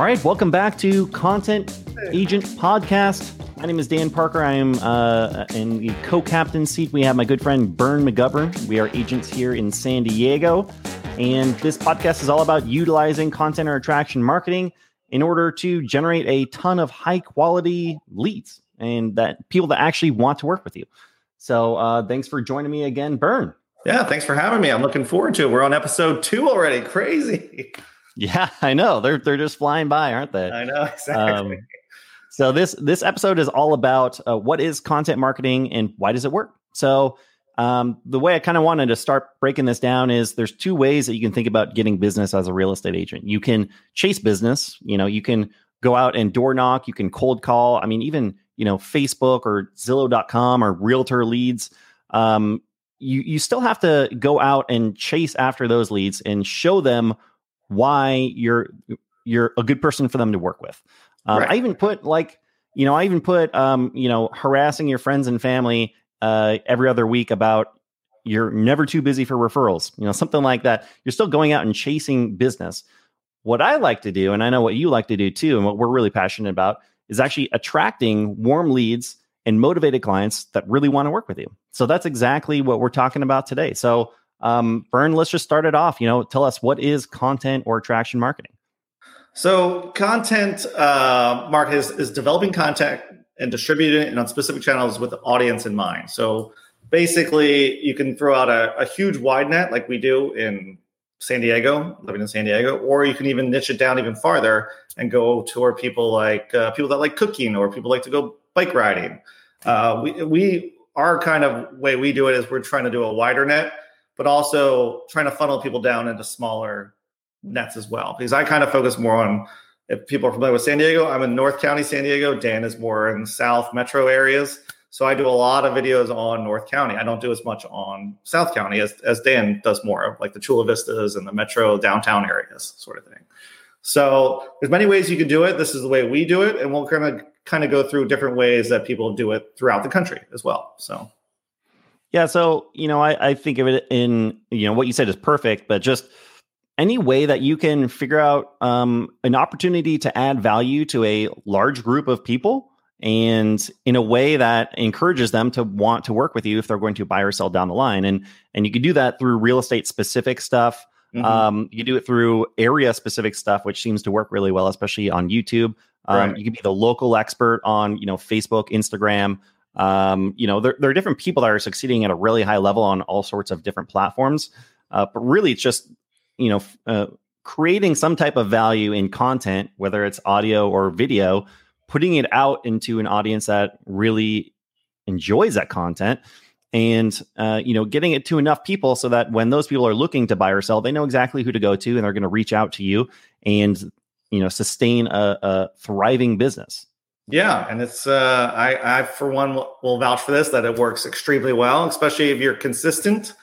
All right, welcome back to Content Agent Podcast. My name is Dan Parker. I am uh, in the co-captain seat. We have my good friend Bern McGovern. We are agents here in San Diego, and this podcast is all about utilizing content or attraction marketing in order to generate a ton of high quality leads and that people that actually want to work with you. So, uh, thanks for joining me again, Bern. Yeah, thanks for having me. I'm looking forward to it. We're on episode two already. Crazy. Yeah, I know. They're they're just flying by, aren't they? I know exactly. Um, so this this episode is all about uh, what is content marketing and why does it work. So um, the way I kind of wanted to start breaking this down is there's two ways that you can think about getting business as a real estate agent. You can chase business. You know, you can go out and door knock. You can cold call. I mean, even you know, Facebook or Zillow.com or Realtor leads. Um, you you still have to go out and chase after those leads and show them why you're you're a good person for them to work with. Um, right. I even put like you know I even put um, you know harassing your friends and family uh, every other week about you're never too busy for referrals. You know something like that. You're still going out and chasing business. What I like to do, and I know what you like to do too, and what we're really passionate about, is actually attracting warm leads and motivated clients that really want to work with you. So that's exactly what we're talking about today. So um, let's just start it off. You know, tell us what is content or attraction marketing. So, content uh, is, is developing content and distributing it on specific channels with the audience in mind. So, basically, you can throw out a, a huge wide net like we do in San Diego, living in San Diego, or you can even niche it down even farther and go toward people like uh, people that like cooking or people like to go bike riding. Uh, we we our kind of way we do it is we're trying to do a wider net but also trying to funnel people down into smaller nets as well. Because I kind of focus more on if people are familiar with San Diego, I'm in North County, San Diego. Dan is more in South metro areas. So I do a lot of videos on North County. I don't do as much on South County as, as Dan does more of like the Chula Vistas and the metro downtown areas sort of thing. So there's many ways you can do it. This is the way we do it. And we'll kind of kind of go through different ways that people do it throughout the country as well. So yeah, so you know, I, I think of it in you know what you said is perfect, but just any way that you can figure out um, an opportunity to add value to a large group of people and in a way that encourages them to want to work with you if they're going to buy or sell down the line and and you can do that through real estate specific stuff mm-hmm. um, you do it through area specific stuff which seems to work really well especially on youtube um, right. you can be the local expert on you know facebook instagram um, you know, there, there are different people that are succeeding at a really high level on all sorts of different platforms. Uh, but really, it's just, you know, uh, creating some type of value in content, whether it's audio or video, putting it out into an audience that really enjoys that content and uh, you know getting it to enough people so that when those people are looking to buy or sell they know exactly who to go to and they're going to reach out to you and you know sustain a, a thriving business yeah, and it's uh, I, I for one will vouch for this that it works extremely well, especially if you're consistent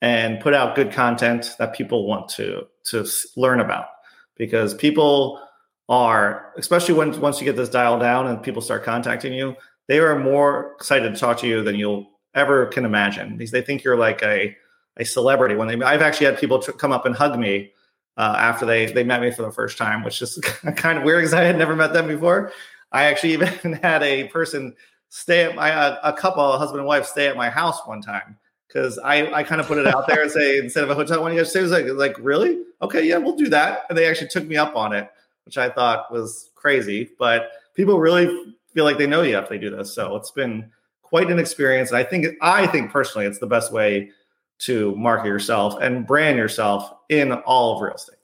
and put out good content that people want to to learn about. Because people are, especially when once you get this dialed down and people start contacting you, they are more excited to talk to you than you'll ever can imagine because they think you're like a a celebrity. When they, I've actually had people come up and hug me uh, after they they met me for the first time, which is kind of weird because I had never met them before. I actually even had a person stay at my uh, a couple, a husband and wife, stay at my house one time because I, I kind of put it out there and say instead of a hotel, when you guys stay, was like like really okay, yeah, we'll do that, and they actually took me up on it, which I thought was crazy, but people really feel like they know you if they do this, so it's been quite an experience, and I think I think personally it's the best way to market yourself and brand yourself in all of real estate.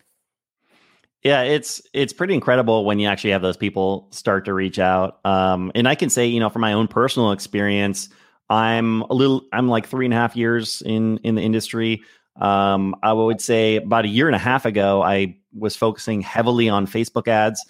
Yeah, it's it's pretty incredible when you actually have those people start to reach out. Um, and I can say, you know, from my own personal experience, I'm a little, I'm like three and a half years in in the industry. Um, I would say about a year and a half ago, I was focusing heavily on Facebook ads,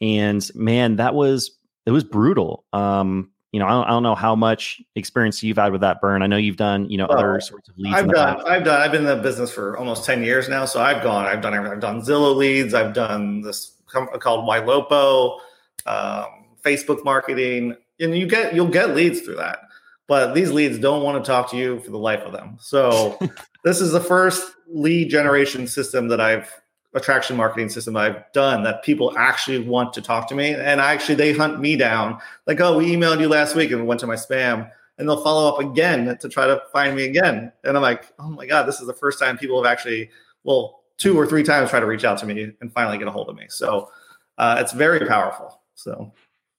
and man, that was it was brutal. Um, you know, I don't, I don't, know how much experience you've had with that Bern. I know you've done, you know, well, other sorts of leads. I've done, past. I've done, I've been in the business for almost 10 years now. So I've gone, I've done everything. I've done Zillow leads. I've done this called Ylopo, um, Facebook marketing, and you get, you'll get leads through that. But these leads don't want to talk to you for the life of them. So this is the first lead generation system that I've attraction marketing system I've done that people actually want to talk to me. And actually, they hunt me down like, oh, we emailed you last week and we went to my spam. And they'll follow up again to try to find me again. And I'm like, oh my God, this is the first time people have actually, well, two or three times try to reach out to me and finally get a hold of me. So uh, it's very powerful. So,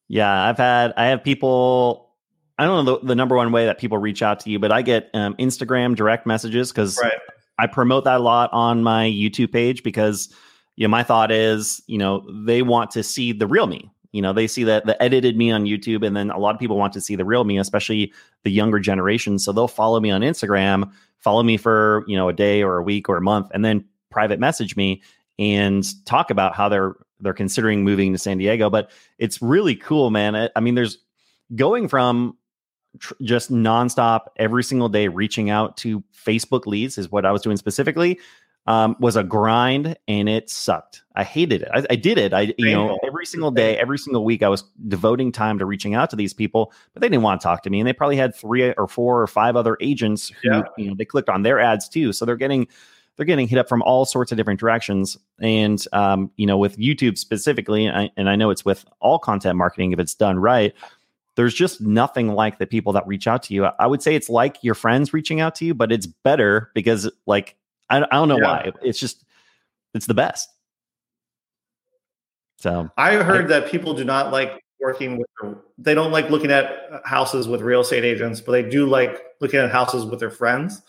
yeah, I've had, I have people, I don't know the, the number one way that people reach out to you, but I get um, Instagram direct messages because right. I promote that a lot on my YouTube page because you know my thought is you know they want to see the real me. You know they see that the edited me on YouTube, and then a lot of people want to see the real me, especially the younger generation. So they'll follow me on Instagram, follow me for you know a day or a week or a month, and then private message me and talk about how they're they're considering moving to San Diego. But it's really cool, man. I mean, there's going from tr- just nonstop every single day reaching out to Facebook leads is what I was doing specifically. Um, was a grind and it sucked. I hated it. I, I did it. I you know every single day, every single week, I was devoting time to reaching out to these people, but they didn't want to talk to me, and they probably had three or four or five other agents who yeah. you know they clicked on their ads too, so they're getting they're getting hit up from all sorts of different directions. And um, you know, with YouTube specifically, I, and I know it's with all content marketing if it's done right there's just nothing like the people that reach out to you. I would say it's like your friends reaching out to you, but it's better because like I, I don't know yeah. why. It's just it's the best. So I heard I, that people do not like working with they don't like looking at houses with real estate agents, but they do like looking at houses with their friends.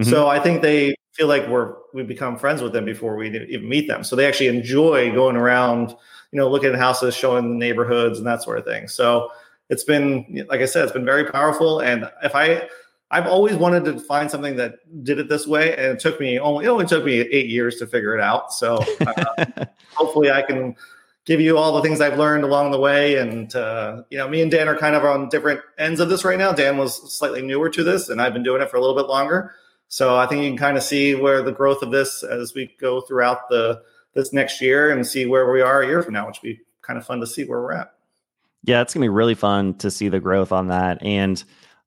Mm-hmm. So I think they feel like we're we become friends with them before we even meet them. So they actually enjoy going around, you know, looking at houses, showing the neighborhoods and that sort of thing. So it's been like I said, it's been very powerful. And if I I've always wanted to find something that did it this way, and it took me only it only took me eight years to figure it out. So uh, hopefully, I can give you all the things I've learned along the way. And uh, you know, me and Dan are kind of on different ends of this right now. Dan was slightly newer to this, and I've been doing it for a little bit longer. So I think you can kind of see where the growth of this as we go throughout the this next year and see where we are a year from now, which would be kind of fun to see where we're at. Yeah, it's gonna be really fun to see the growth on that, and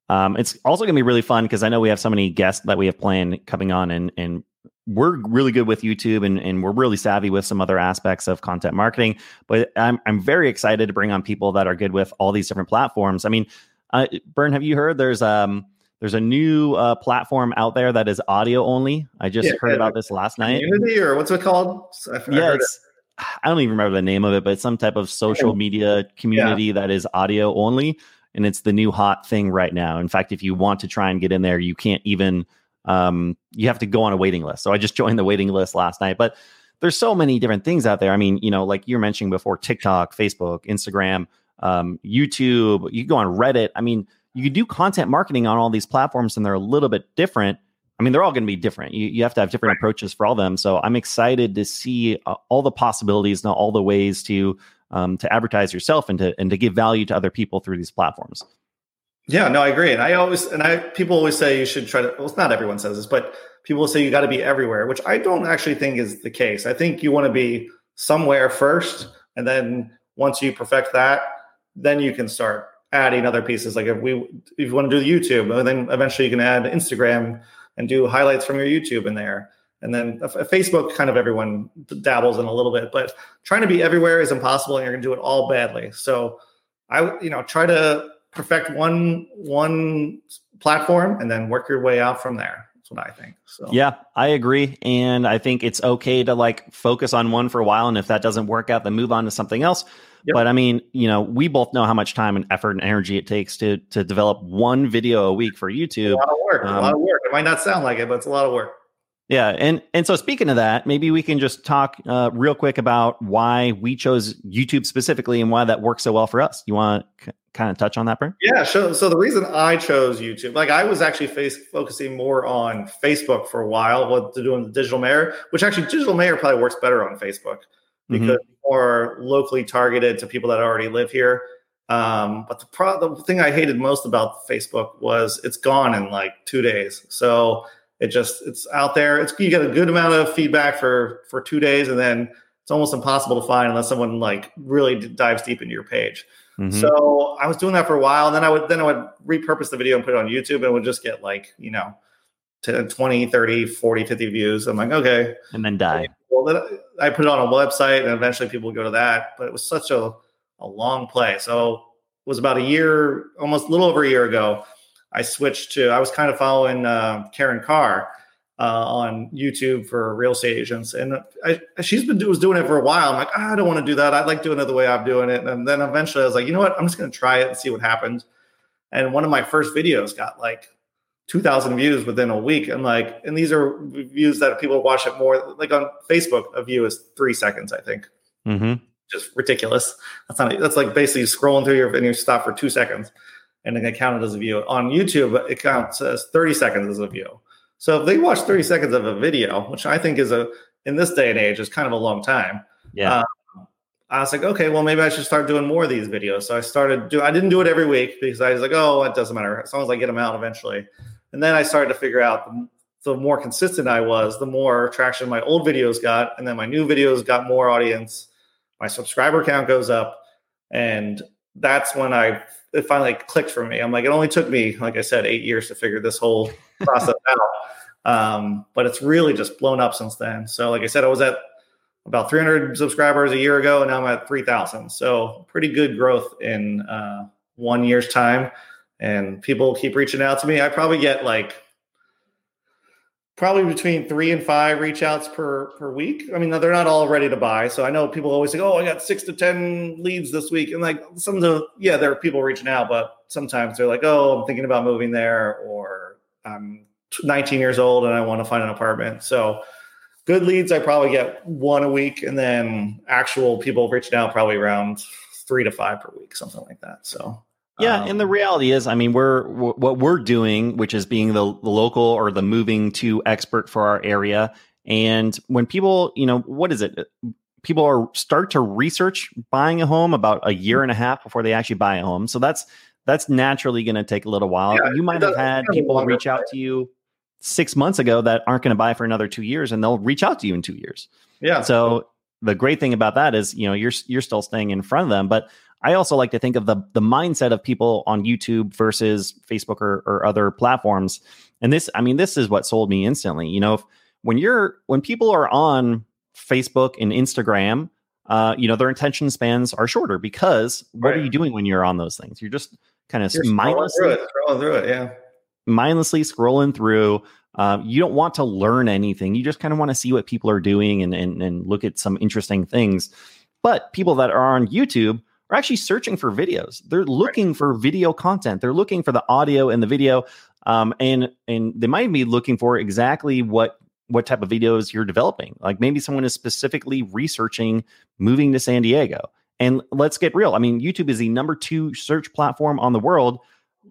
um, it's also gonna be really fun because I know we have so many guests that we have planned coming on, and and we're really good with YouTube, and and we're really savvy with some other aspects of content marketing. But I'm I'm very excited to bring on people that are good with all these different platforms. I mean, uh, Bern, have you heard there's um there's a new uh, platform out there that is audio only. I just yeah, heard about this last night. Community or what's it called? I, yeah, it's I don't even remember the name of it, but it's some type of social media community yeah. that is audio only. And it's the new hot thing right now. In fact, if you want to try and get in there, you can't even, um, you have to go on a waiting list. So I just joined the waiting list last night. But there's so many different things out there. I mean, you know, like you were mentioning before TikTok, Facebook, Instagram, um, YouTube, you go on Reddit. I mean, you can do content marketing on all these platforms and they're a little bit different I mean, they're all going to be different. You, you have to have different right. approaches for all of them. So I'm excited to see uh, all the possibilities and all the ways to um, to advertise yourself and to and to give value to other people through these platforms. Yeah, no, I agree. And I always and I people always say you should try to. Well, not everyone says this, but people say you got to be everywhere, which I don't actually think is the case. I think you want to be somewhere first, and then once you perfect that, then you can start adding other pieces. Like if we if you want to do the YouTube, then eventually you can add Instagram and do highlights from your YouTube in there. And then Facebook, kind of everyone dabbles in a little bit, but trying to be everywhere is impossible, and you're going to do it all badly. So, I you know try to perfect one one platform and then work your way out from there. That's what I think. So yeah, I agree, and I think it's okay to like focus on one for a while, and if that doesn't work out, then move on to something else. Yep. But I mean, you know, we both know how much time and effort and energy it takes to to develop one video a week for YouTube. A lot of work. Um, a lot of work. It might not sound like it, but it's a lot of work. Yeah, and and so speaking of that, maybe we can just talk uh, real quick about why we chose YouTube specifically and why that works so well for us. You want to c- kind of touch on that, Bern? Yeah. So, so the reason I chose YouTube, like I was actually face, focusing more on Facebook for a while, with doing the digital mayor, which actually digital mayor probably works better on Facebook because mm-hmm. more locally targeted to people that already live here. Um, but the, pro- the thing I hated most about Facebook was it's gone in like two days. So it just it's out there. It's you get a good amount of feedback for for two days, and then it's almost impossible to find unless someone like really dives deep into your page. Mm-hmm. So I was doing that for a while, and then I would then I would repurpose the video and put it on YouTube, and it would just get like you know 10, 20, 30, 40, 50 views. I'm like, okay. And then die. Well, then I put it on a website and eventually people go to that. But it was such a, a long play. So it was about a year, almost a little over a year ago. I switched to, I was kind of following uh, Karin Carr uh, on YouTube for real estate agents. And I, she's been was doing it for a while. I'm like, oh, I don't want to do that. I like doing it the way I'm doing it. And then eventually I was like, you know what? I'm just going to try it and see what happens. And one of my first videos got like 2,000 views within a week. And like, and these are views that people watch it more. Like on Facebook, a view is three seconds, I think. Mm-hmm. Just ridiculous. That's not. That's like basically scrolling through your video stop for two seconds, and then it counted as a view. On YouTube, it counts as 30 seconds as a view. So if they watch 30 seconds of a video, which I think is a in this day and age is kind of a long time. Yeah. Um, I was like, okay, well, maybe I should start doing more of these videos. So I started do. I didn't do it every week because I was like, oh, it doesn't matter as long as I get them out eventually. And then I started to figure out the, the more consistent I was, the more traction my old videos got, and then my new videos got more audience. My subscriber count goes up, and that's when I it finally clicked for me. I'm like, it only took me, like I said, eight years to figure this whole process out. Um, but it's really just blown up since then. So, like I said, I was at about 300 subscribers a year ago, and now I'm at 3,000. So, pretty good growth in uh, one year's time. And people keep reaching out to me. I probably get like probably between three and five reach outs per per week. I mean, they're not all ready to buy. So I know people always say, "Oh, I got six to ten leads this week," and like some of the yeah, there are people reaching out, but sometimes they're like, "Oh, I'm thinking about moving there," or "I'm 19 years old and I want to find an apartment." So good leads, I probably get one a week, and then actual people reaching out probably around three to five per week, something like that. So yeah, um, and the reality is, I mean, we're what we're doing, which is being the, the local or the moving to expert for our area. And when people, you know, what is it? People are start to research buying a home about a year and a half before they actually buy a home. So that's that's naturally going to take a little while. Yeah, you might have had people reach out to you six months ago that aren't going to buy for another two years, and they'll reach out to you in two years. Yeah. So the great thing about that is, you know, you're you're still staying in front of them, but I also like to think of the the mindset of people on YouTube versus Facebook or, or other platforms. And this, I mean, this is what sold me instantly. You know, if, when you're when people are on Facebook and Instagram, uh, you know, their attention spans are shorter because what right. are you doing when you're on those things? You're just kind of mindlessly scrolling through it, scrolling through it, yeah, mindlessly scrolling through. Uh, you don't want to learn anything. You just kind of want to see what people are doing and, and and look at some interesting things. But people that are on YouTube are actually searching for videos. They're looking right. for video content. They're looking for the audio and the video, um, and and they might be looking for exactly what what type of videos you're developing. Like maybe someone is specifically researching moving to San Diego. And let's get real. I mean, YouTube is the number two search platform on the world,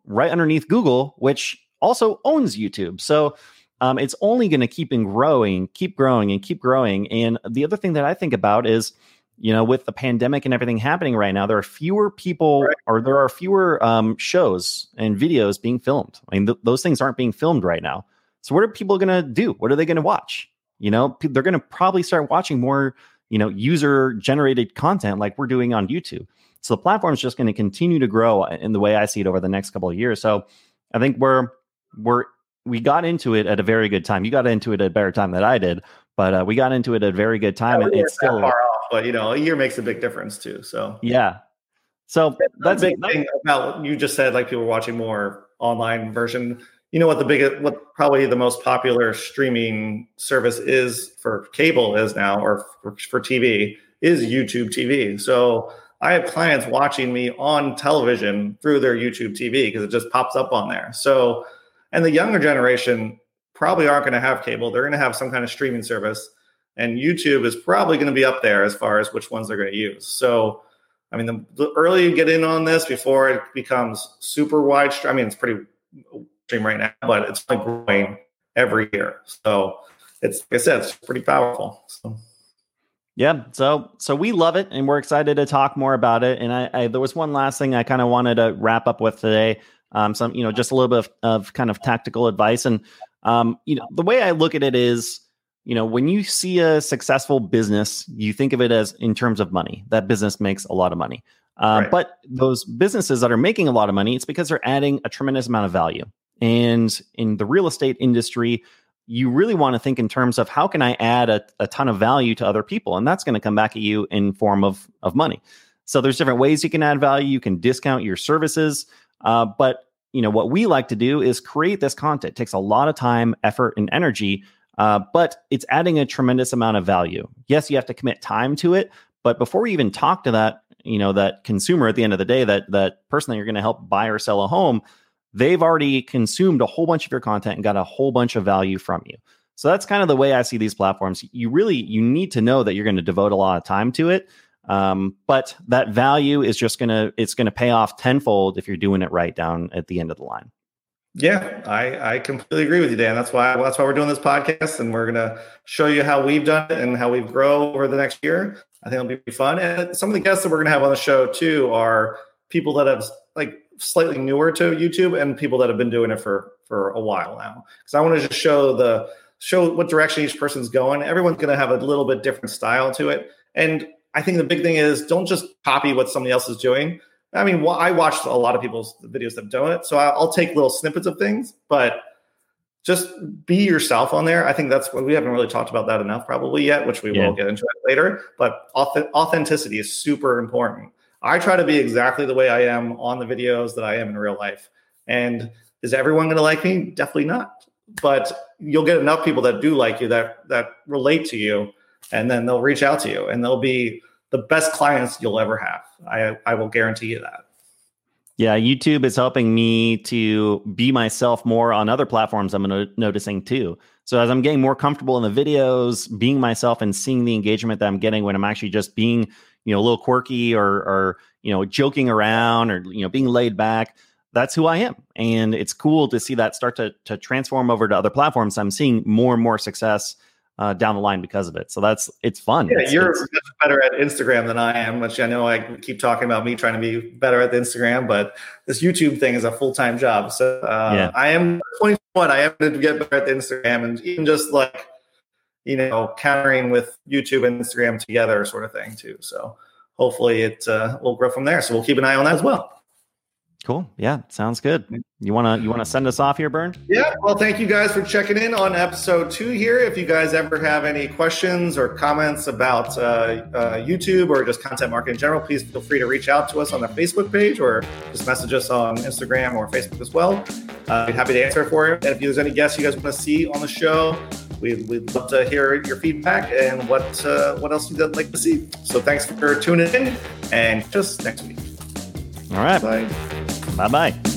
right underneath Google, which also owns YouTube. So um, it's only going to keep and growing, keep growing, and keep growing. And the other thing that I think about is you know with the pandemic and everything happening right now there are fewer people right. or there are fewer um, shows and videos being filmed. I mean th- those things aren't being filmed right now. So what are people going to do? What are they going to watch? You know p- they're going to probably start watching more you know user generated content like we're doing on youtube. So the platform is just going to continue to grow in the way i see it over the next couple of years. So i think we're we're we got into it at a very good time. You got into it at a better time than i did but uh, we got into it at a very good time and it's still but you know, a year makes a big difference too. So yeah. So that's big thing about you just said, like people watching more online version. You know what the biggest, what probably the most popular streaming service is for cable is now, or for, for TV is YouTube TV. So I have clients watching me on television through their YouTube TV because it just pops up on there. So, and the younger generation probably aren't going to have cable. They're going to have some kind of streaming service and YouTube is probably going to be up there as far as which ones they're going to use. So, I mean, the, the earlier you get in on this before it becomes super wide. I mean, it's pretty stream right now, but it's like growing every year. So, it's like I said, it's pretty powerful. So. Yeah, so so we love it, and we're excited to talk more about it. And I, I there was one last thing I kind of wanted to wrap up with today. Um, some you know just a little bit of, of kind of tactical advice, and um, you know the way I look at it is you know, when you see a successful business, you think of it as in terms of money. That business makes a lot of money. Uh, right. But those businesses that are making a lot of money, it's because they're adding a tremendous amount of value. And in the real estate industry, you really want to think in terms of how can I add a, a ton of value to other people? And that's going to come back at you in form of, of money. So there's different ways you can add value. You can discount your services. Uh, but you know what we like to do is create this content. It takes a lot of time, effort, and energy, uh, but it's adding a tremendous amount of value. Yes, you have to commit time to it, but before we even talk to that, you know, that consumer at the end of the day, that that person that you're going to help buy or sell a home, they've already consumed a whole bunch of your content and got a whole bunch of value from you. So that's kind of the way I see these platforms. You really you need to know that you're going to devote a lot of time to it. Um, but that value is just gonna it's gonna pay off tenfold if you're doing it right down at the end of the line. Yeah, I, I completely agree with you, Dan. That's why that's why we're doing this podcast, and we're gonna show you how we've done it and how we grow over the next year. I think it'll be fun. And some of the guests that we're gonna have on the show too are people that have like slightly newer to YouTube and people that have been doing it for for a while now. Because I want to just show the show what direction each person's going. Everyone's gonna have a little bit different style to it, and I think the big thing is don't just copy what somebody else is doing. I mean, I watched a lot of people's videos that have done it, so I'll take little snippets of things, but just be yourself on there. I think that's what we haven't really talked about that enough, probably yet, which we yeah. will get into later. But authenticity is super important. I try to be exactly the way I am on the videos that I am in real life. And is everyone going to like me? Definitely not. But you'll get enough people that do like you that that relate to you and then they'll reach out to you and they'll be the best clients you'll ever have. I, I will guarantee you that. Yeah, YouTube is helping me to be myself more on other platforms. I'm no- noticing too. So as I'm getting more comfortable in the videos, being myself and seeing the engagement that I'm getting when I'm actually just being, you know, a little quirky or, or you know, joking around or you know, being laid back, that's who I am. And it's cool to see that start to to transform over to other platforms. I'm seeing more and more success uh, down the line because of it. So that's it's fun. Yeah, it's, you're it's, better at Instagram than I am, which I know I keep talking about me trying to be better at the Instagram, but this YouTube thing is a full time job. So uh, yeah. I am 21. I am to get better at the Instagram and even just like you know countering with YouTube and Instagram together, sort of thing too. So hopefully it uh, will grow from there. So we'll keep an eye on that as well. Cool. Yeah, sounds good. You wanna you wanna send us off here, Bern? Yeah. Well, thank you guys for checking in on episode two here. If you guys ever have any questions or comments about uh, uh, YouTube or just content marketing in general, please feel free to reach out to us on the Facebook page or just message us on Instagram or Facebook as well. Uh, we'd be happy to answer for you. And if there's any guests you guys want to see on the show, we'd, we'd love to hear your feedback and what uh, what else you'd like to see. So thanks for tuning in, and just next week. All right. Bye. Bye bye.